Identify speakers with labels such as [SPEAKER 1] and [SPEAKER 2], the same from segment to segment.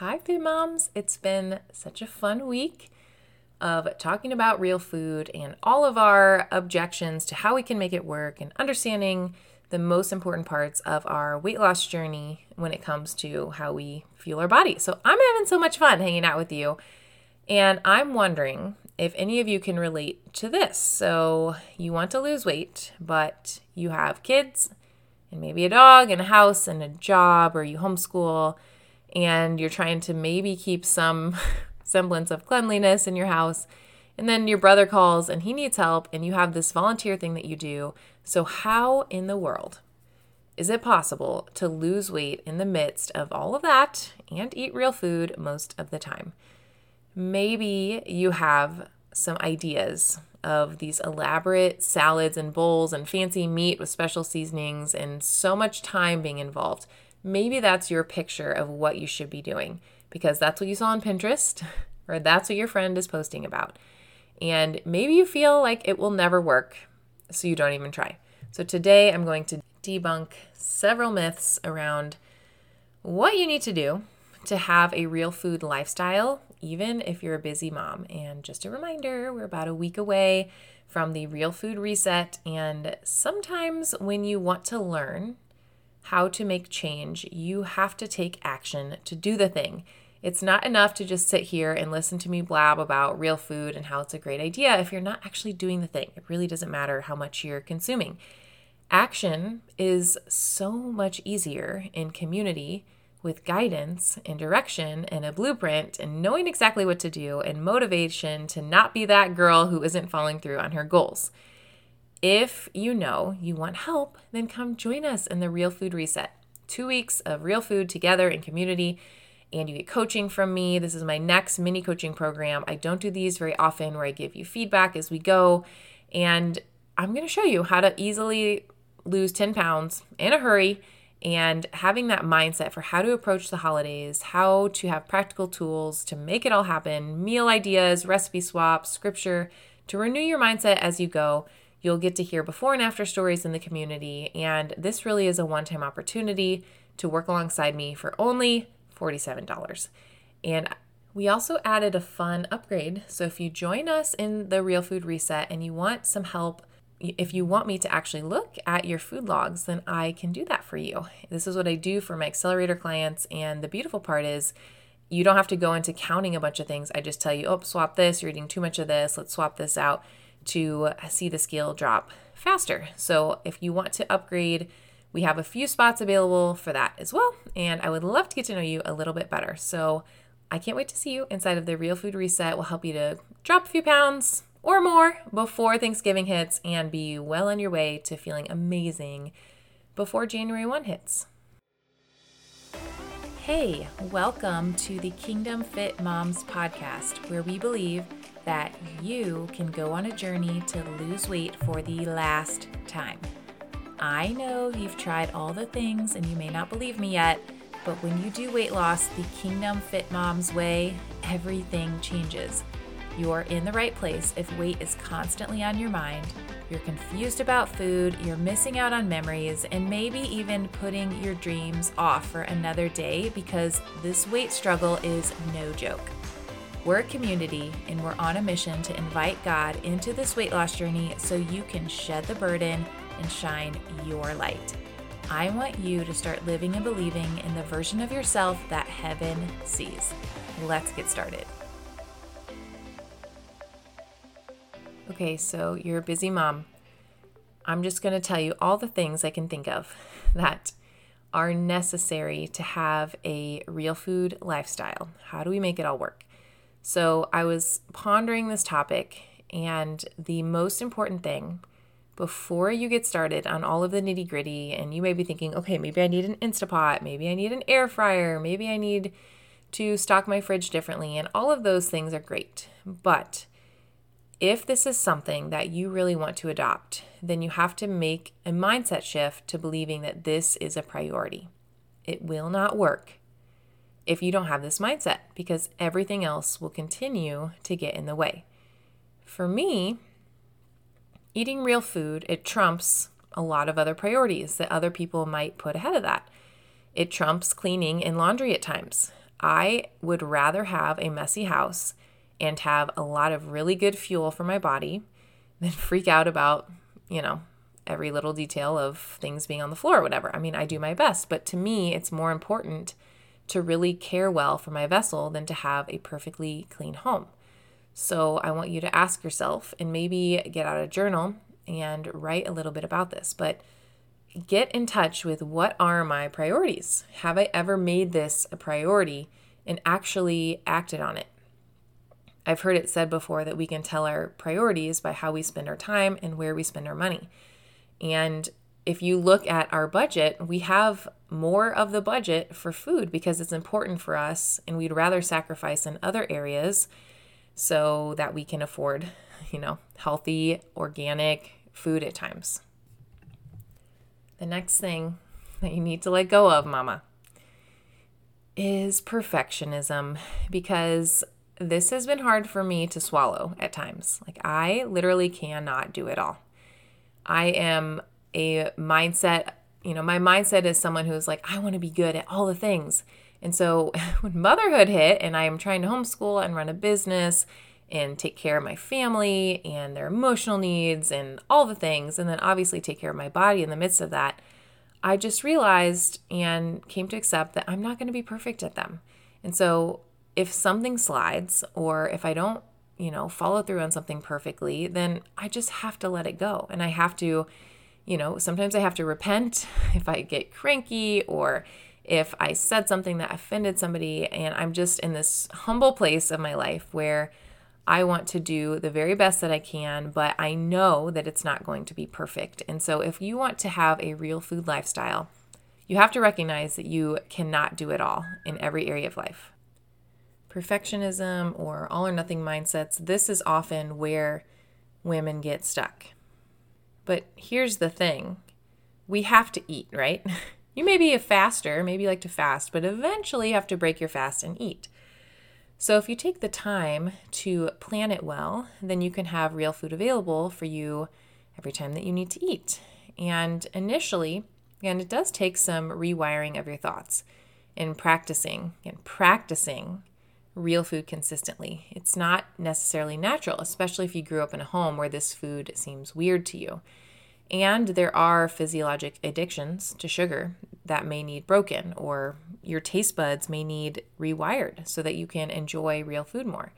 [SPEAKER 1] Hi, Fit Moms. It's been such a fun week of talking about real food and all of our objections to how we can make it work and understanding the most important parts of our weight loss journey when it comes to how we fuel our body. So, I'm having so much fun hanging out with you. And I'm wondering if any of you can relate to this. So, you want to lose weight, but you have kids and maybe a dog and a house and a job, or you homeschool and you're trying to maybe keep some semblance of cleanliness in your house. And then your brother calls and he needs help, and you have this volunteer thing that you do. So, how in the world is it possible to lose weight in the midst of all of that and eat real food most of the time? Maybe you have some ideas of these elaborate salads and bowls and fancy meat with special seasonings and so much time being involved. Maybe that's your picture of what you should be doing because that's what you saw on Pinterest or that's what your friend is posting about. And maybe you feel like it will never work, so you don't even try. So today I'm going to debunk several myths around what you need to do to have a real food lifestyle, even if you're a busy mom. And just a reminder, we're about a week away from the real food reset. And sometimes when you want to learn how to make change, you have to take action to do the thing. It's not enough to just sit here and listen to me blab about real food and how it's a great idea if you're not actually doing the thing. It really doesn't matter how much you're consuming. Action is so much easier in community with guidance and direction and a blueprint and knowing exactly what to do and motivation to not be that girl who isn't following through on her goals. If you know you want help, then come join us in the Real Food Reset. Two weeks of real food together in community, and you get coaching from me. This is my next mini coaching program. I don't do these very often where I give you feedback as we go, and I'm going to show you how to easily lose 10 pounds in a hurry and having that mindset for how to approach the holidays, how to have practical tools to make it all happen, meal ideas, recipe swaps, scripture, to renew your mindset as you go. You'll get to hear before and after stories in the community, and this really is a one time opportunity to work alongside me for only $47. And we also added a fun upgrade. So if you join us in the Real Food Reset and you want some help if you want me to actually look at your food logs, then I can do that for you. This is what I do for my accelerator clients. And the beautiful part is, you don't have to go into counting a bunch of things. I just tell you, oh, swap this, you're eating too much of this, let's swap this out to see the scale drop faster. So if you want to upgrade, we have a few spots available for that as well. And I would love to get to know you a little bit better. So I can't wait to see you inside of the Real Food Reset. We'll help you to drop a few pounds, or more before Thanksgiving hits and be well on your way to feeling amazing before January 1 hits. Hey, welcome to the Kingdom Fit Moms podcast, where we believe that you can go on a journey to lose weight for the last time. I know you've tried all the things and you may not believe me yet, but when you do weight loss the Kingdom Fit Moms way, everything changes. You're in the right place if weight is constantly on your mind, you're confused about food, you're missing out on memories, and maybe even putting your dreams off for another day because this weight struggle is no joke. We're a community and we're on a mission to invite God into this weight loss journey so you can shed the burden and shine your light. I want you to start living and believing in the version of yourself that heaven sees. Let's get started. Okay, so you're a busy mom. I'm just going to tell you all the things I can think of that are necessary to have a real food lifestyle. How do we make it all work? So, I was pondering this topic, and the most important thing before you get started on all of the nitty gritty, and you may be thinking, okay, maybe I need an Instapot, maybe I need an air fryer, maybe I need to stock my fridge differently, and all of those things are great. But if this is something that you really want to adopt, then you have to make a mindset shift to believing that this is a priority. It will not work if you don't have this mindset because everything else will continue to get in the way. For me, eating real food, it trumps a lot of other priorities that other people might put ahead of that. It trumps cleaning and laundry at times. I would rather have a messy house and have a lot of really good fuel for my body than freak out about, you know, every little detail of things being on the floor or whatever. I mean, I do my best, but to me, it's more important to really care well for my vessel than to have a perfectly clean home. So I want you to ask yourself and maybe get out a journal and write a little bit about this. But get in touch with what are my priorities? Have I ever made this a priority and actually acted on it? I've heard it said before that we can tell our priorities by how we spend our time and where we spend our money. And if you look at our budget, we have more of the budget for food because it's important for us and we'd rather sacrifice in other areas so that we can afford, you know, healthy, organic food at times. The next thing that you need to let go of, mama, is perfectionism because this has been hard for me to swallow at times. Like, I literally cannot do it all. I am a mindset, you know, my mindset is someone who's like, I want to be good at all the things. And so when motherhood hit and I am trying to homeschool and run a business and take care of my family and their emotional needs and all the things, and then obviously take care of my body in the midst of that, I just realized and came to accept that I'm not going to be perfect at them. And so if something slides or if I don't, you know, follow through on something perfectly, then I just have to let it go. And I have to, you know, sometimes I have to repent if I get cranky or if I said something that offended somebody. And I'm just in this humble place of my life where I want to do the very best that I can, but I know that it's not going to be perfect. And so, if you want to have a real food lifestyle, you have to recognize that you cannot do it all in every area of life. Perfectionism or all or nothing mindsets, this is often where women get stuck. But here's the thing we have to eat, right? You may be a faster, maybe you like to fast, but eventually you have to break your fast and eat. So, if you take the time to plan it well, then you can have real food available for you every time that you need to eat. And initially, and it does take some rewiring of your thoughts and practicing and practicing real food consistently. It's not necessarily natural, especially if you grew up in a home where this food seems weird to you. And there are physiologic addictions to sugar that may need broken, or your taste buds may need rewired so that you can enjoy real food more.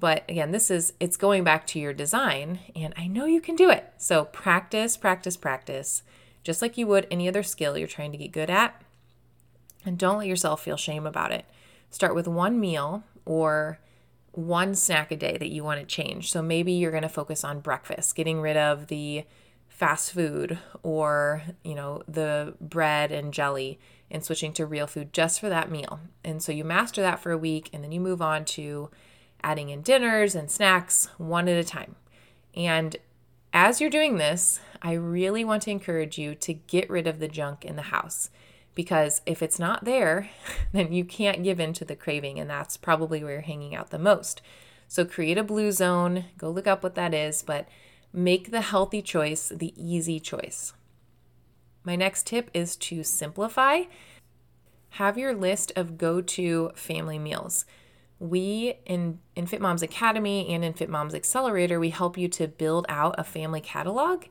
[SPEAKER 1] But again, this is it's going back to your design, and I know you can do it. So practice, practice, practice, just like you would any other skill you're trying to get good at. And don't let yourself feel shame about it. Start with one meal or one snack a day that you want to change. So maybe you're going to focus on breakfast, getting rid of the fast food or, you know, the bread and jelly and switching to real food just for that meal. And so you master that for a week and then you move on to adding in dinners and snacks one at a time. And as you're doing this, I really want to encourage you to get rid of the junk in the house because if it's not there, then you can't give in to the craving, and that's probably where you're hanging out the most. So create a blue zone, go look up what that is, but Make the healthy choice the easy choice. My next tip is to simplify. Have your list of go to family meals. We in, in Fit Moms Academy and in Fit Moms Accelerator, we help you to build out a family catalog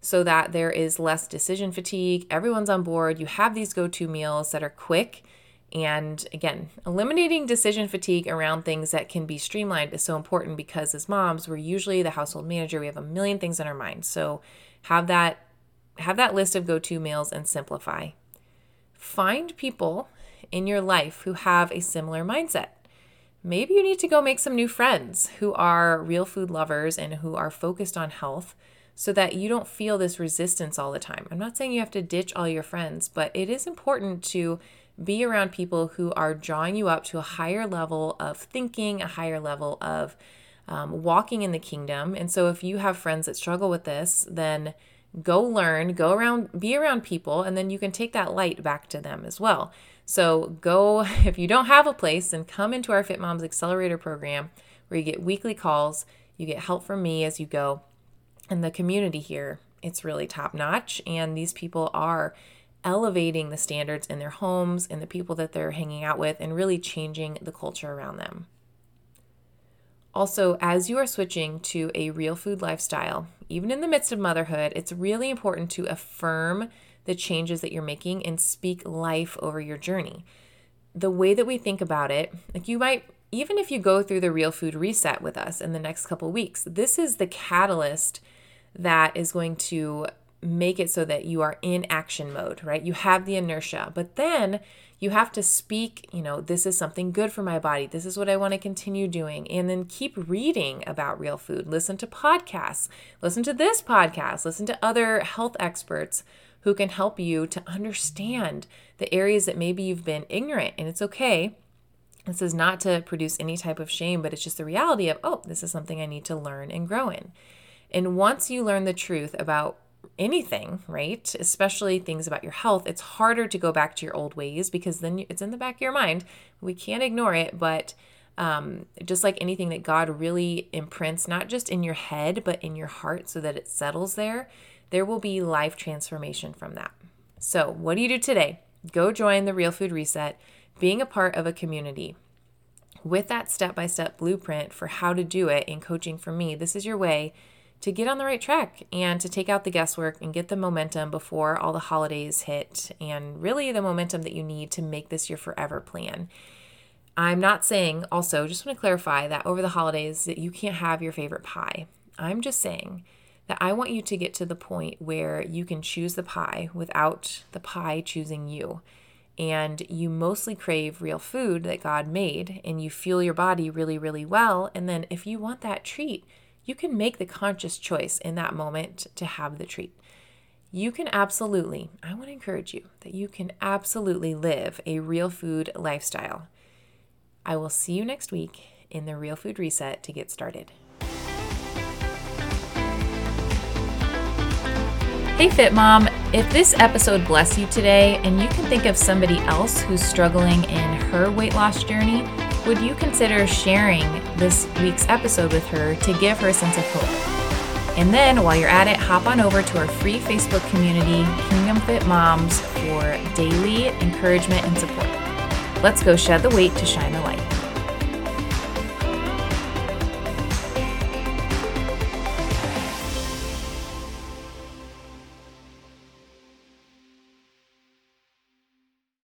[SPEAKER 1] so that there is less decision fatigue. Everyone's on board. You have these go to meals that are quick and again, eliminating decision fatigue around things that can be streamlined is so important because as moms, we're usually the household manager. We have a million things in our mind. So have that have that list of go-to meals and simplify. Find people in your life who have a similar mindset. Maybe you need to go make some new friends who are real food lovers and who are focused on health so that you don't feel this resistance all the time. I'm not saying you have to ditch all your friends, but it is important to be around people who are drawing you up to a higher level of thinking, a higher level of um, walking in the kingdom. And so, if you have friends that struggle with this, then go learn, go around, be around people, and then you can take that light back to them as well. So, go, if you don't have a place, then come into our Fit Moms Accelerator program where you get weekly calls, you get help from me as you go. And the community here, it's really top notch. And these people are elevating the standards in their homes and the people that they're hanging out with and really changing the culture around them. Also, as you are switching to a real food lifestyle, even in the midst of motherhood, it's really important to affirm the changes that you're making and speak life over your journey. The way that we think about it, like you might, even if you go through the real food reset with us in the next couple weeks, this is the catalyst that is going to make it so that you are in action mode, right? You have the inertia, but then you have to speak, you know, this is something good for my body. This is what I want to continue doing. And then keep reading about real food. Listen to podcasts. Listen to this podcast. Listen to other health experts who can help you to understand the areas that maybe you've been ignorant. And it's okay. This is not to produce any type of shame, but it's just the reality of, oh, this is something I need to learn and grow in. And once you learn the truth about anything, right? Especially things about your health, it's harder to go back to your old ways because then it's in the back of your mind. We can't ignore it, but um, just like anything that God really imprints, not just in your head, but in your heart so that it settles there, there will be life transformation from that. So, what do you do today? Go join the Real Food Reset, being a part of a community. With that step by step blueprint for how to do it in coaching for me, this is your way to get on the right track and to take out the guesswork and get the momentum before all the holidays hit and really the momentum that you need to make this your forever plan. I'm not saying also, just want to clarify that over the holidays that you can't have your favorite pie. I'm just saying that I want you to get to the point where you can choose the pie without the pie choosing you. And you mostly crave real food that God made, and you feel your body really, really well. And then, if you want that treat, you can make the conscious choice in that moment to have the treat. You can absolutely, I want to encourage you that you can absolutely live a real food lifestyle. I will see you next week in the Real Food Reset to get started. Hey, Fit Mom. If this episode blessed you today and you can think of somebody else who's struggling in her weight loss journey, would you consider sharing this week's episode with her to give her a sense of hope? And then while you're at it, hop on over to our free Facebook community, Kingdom Fit Moms, for daily encouragement and support. Let's go shed the weight to shine the light.